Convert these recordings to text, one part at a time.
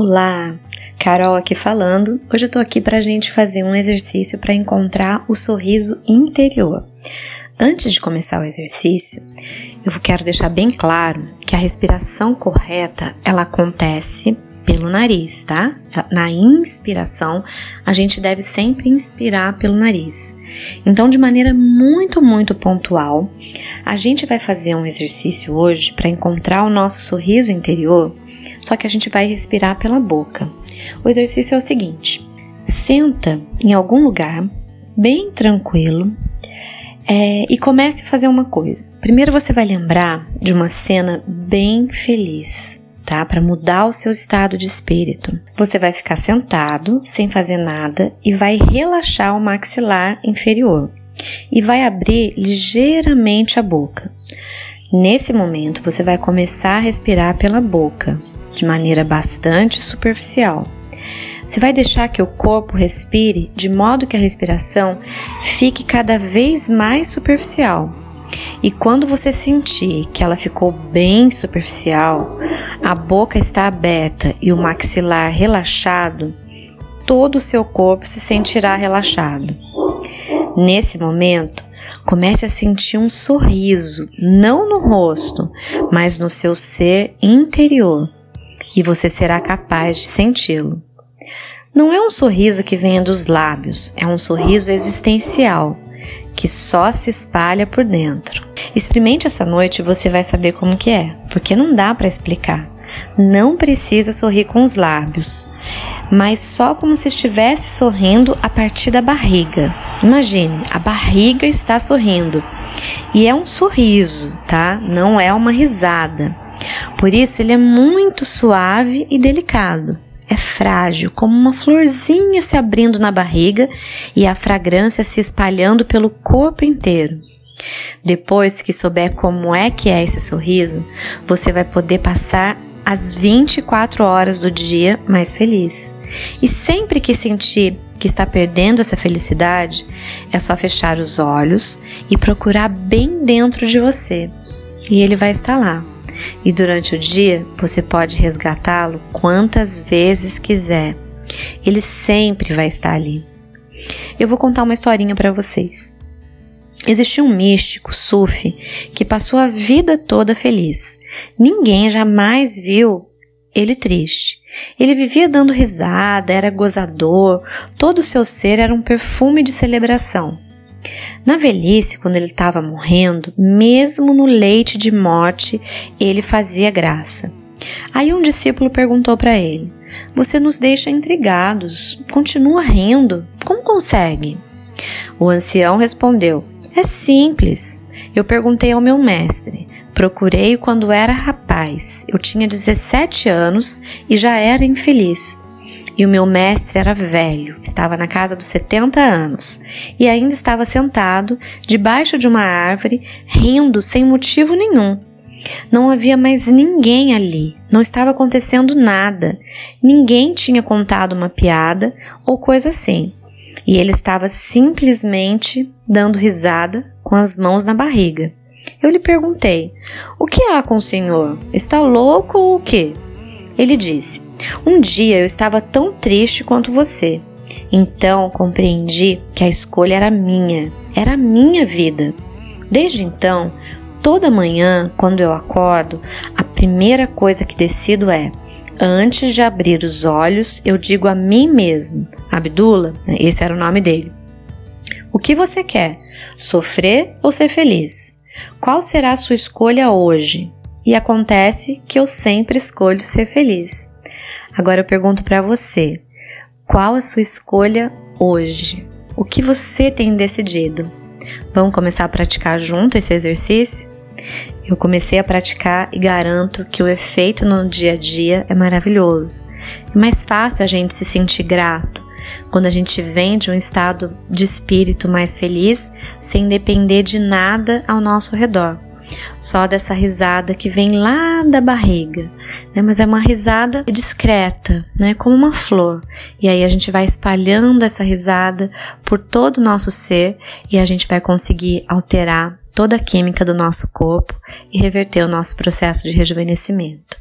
Olá, Carol aqui falando. Hoje eu tô aqui pra gente fazer um exercício para encontrar o sorriso interior. Antes de começar o exercício, eu quero deixar bem claro que a respiração correta ela acontece pelo nariz, tá? Na inspiração, a gente deve sempre inspirar pelo nariz. Então, de maneira muito, muito pontual, a gente vai fazer um exercício hoje para encontrar o nosso sorriso interior, só que a gente vai respirar pela boca. O exercício é o seguinte: senta em algum lugar bem tranquilo, é, e comece a fazer uma coisa. Primeiro você vai lembrar de uma cena bem feliz tá? Para mudar o seu estado de espírito. Você vai ficar sentado, sem fazer nada e vai relaxar o maxilar inferior e vai abrir ligeiramente a boca. Nesse momento, você vai começar a respirar pela boca, de maneira bastante superficial. Você vai deixar que o corpo respire de modo que a respiração fique cada vez mais superficial. E quando você sentir que ela ficou bem superficial, a boca está aberta e o maxilar relaxado, todo o seu corpo se sentirá relaxado. Nesse momento, comece a sentir um sorriso, não no rosto, mas no seu ser interior, e você será capaz de senti-lo. Não é um sorriso que venha dos lábios, é um sorriso existencial que só se espalha por dentro. Experimente essa noite e você vai saber como que é, porque não dá para explicar. Não precisa sorrir com os lábios, mas só como se estivesse sorrindo a partir da barriga. Imagine, a barriga está sorrindo. E é um sorriso, tá? Não é uma risada. Por isso ele é muito suave e delicado é frágil, como uma florzinha se abrindo na barriga e a fragrância se espalhando pelo corpo inteiro. Depois que souber como é que é esse sorriso, você vai poder passar as 24 horas do dia mais feliz. E sempre que sentir que está perdendo essa felicidade, é só fechar os olhos e procurar bem dentro de você. E ele vai estar lá e durante o dia você pode resgatá-lo quantas vezes quiser. Ele sempre vai estar ali. Eu vou contar uma historinha para vocês. Existia um místico, Sufi, que passou a vida toda feliz. Ninguém jamais viu ele triste. Ele vivia dando risada, era gozador, todo o seu ser era um perfume de celebração. Na velhice, quando ele estava morrendo, mesmo no leite de morte, ele fazia graça. Aí um discípulo perguntou para ele: Você nos deixa intrigados, continua rindo, como consegue? O ancião respondeu: É simples. Eu perguntei ao meu mestre. Procurei quando era rapaz. Eu tinha 17 anos e já era infeliz. E o meu mestre era velho, estava na casa dos 70 anos e ainda estava sentado debaixo de uma árvore, rindo sem motivo nenhum. Não havia mais ninguém ali, não estava acontecendo nada, ninguém tinha contado uma piada ou coisa assim. E ele estava simplesmente dando risada com as mãos na barriga. Eu lhe perguntei: O que há com o senhor? Está louco ou o quê? Ele disse: Um dia eu estava tão triste quanto você. Então compreendi que a escolha era minha, era a minha vida. Desde então, toda manhã, quando eu acordo, a primeira coisa que decido é: antes de abrir os olhos, eu digo a mim mesmo, Abdullah, esse era o nome dele. O que você quer? Sofrer ou ser feliz? Qual será a sua escolha hoje? e acontece que eu sempre escolho ser feliz. Agora eu pergunto para você: qual a sua escolha hoje? O que você tem decidido? Vamos começar a praticar junto esse exercício? Eu comecei a praticar e garanto que o efeito no dia a dia é maravilhoso. É mais fácil a gente se sentir grato quando a gente vem de um estado de espírito mais feliz, sem depender de nada ao nosso redor só dessa risada que vem lá da barriga, né? mas é uma risada discreta, né? como uma flor. E aí a gente vai espalhando essa risada por todo o nosso ser e a gente vai conseguir alterar toda a química do nosso corpo e reverter o nosso processo de rejuvenescimento.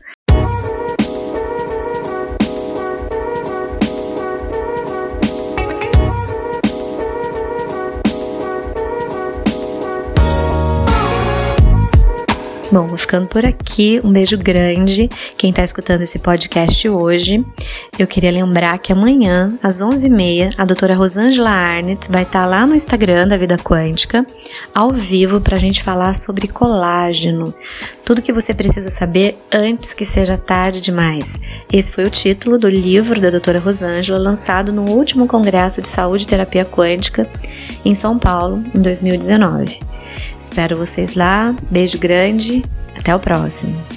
Bom, vou ficando por aqui. Um beijo grande. Quem está escutando esse podcast hoje, eu queria lembrar que amanhã, às 11h30, a doutora Rosângela Arnett vai estar tá lá no Instagram da Vida Quântica, ao vivo, para a gente falar sobre colágeno. Tudo que você precisa saber antes que seja tarde demais. Esse foi o título do livro da doutora Rosângela, lançado no último Congresso de Saúde e Terapia Quântica em São Paulo, em 2019. Espero vocês lá. Beijo grande. Até o próximo.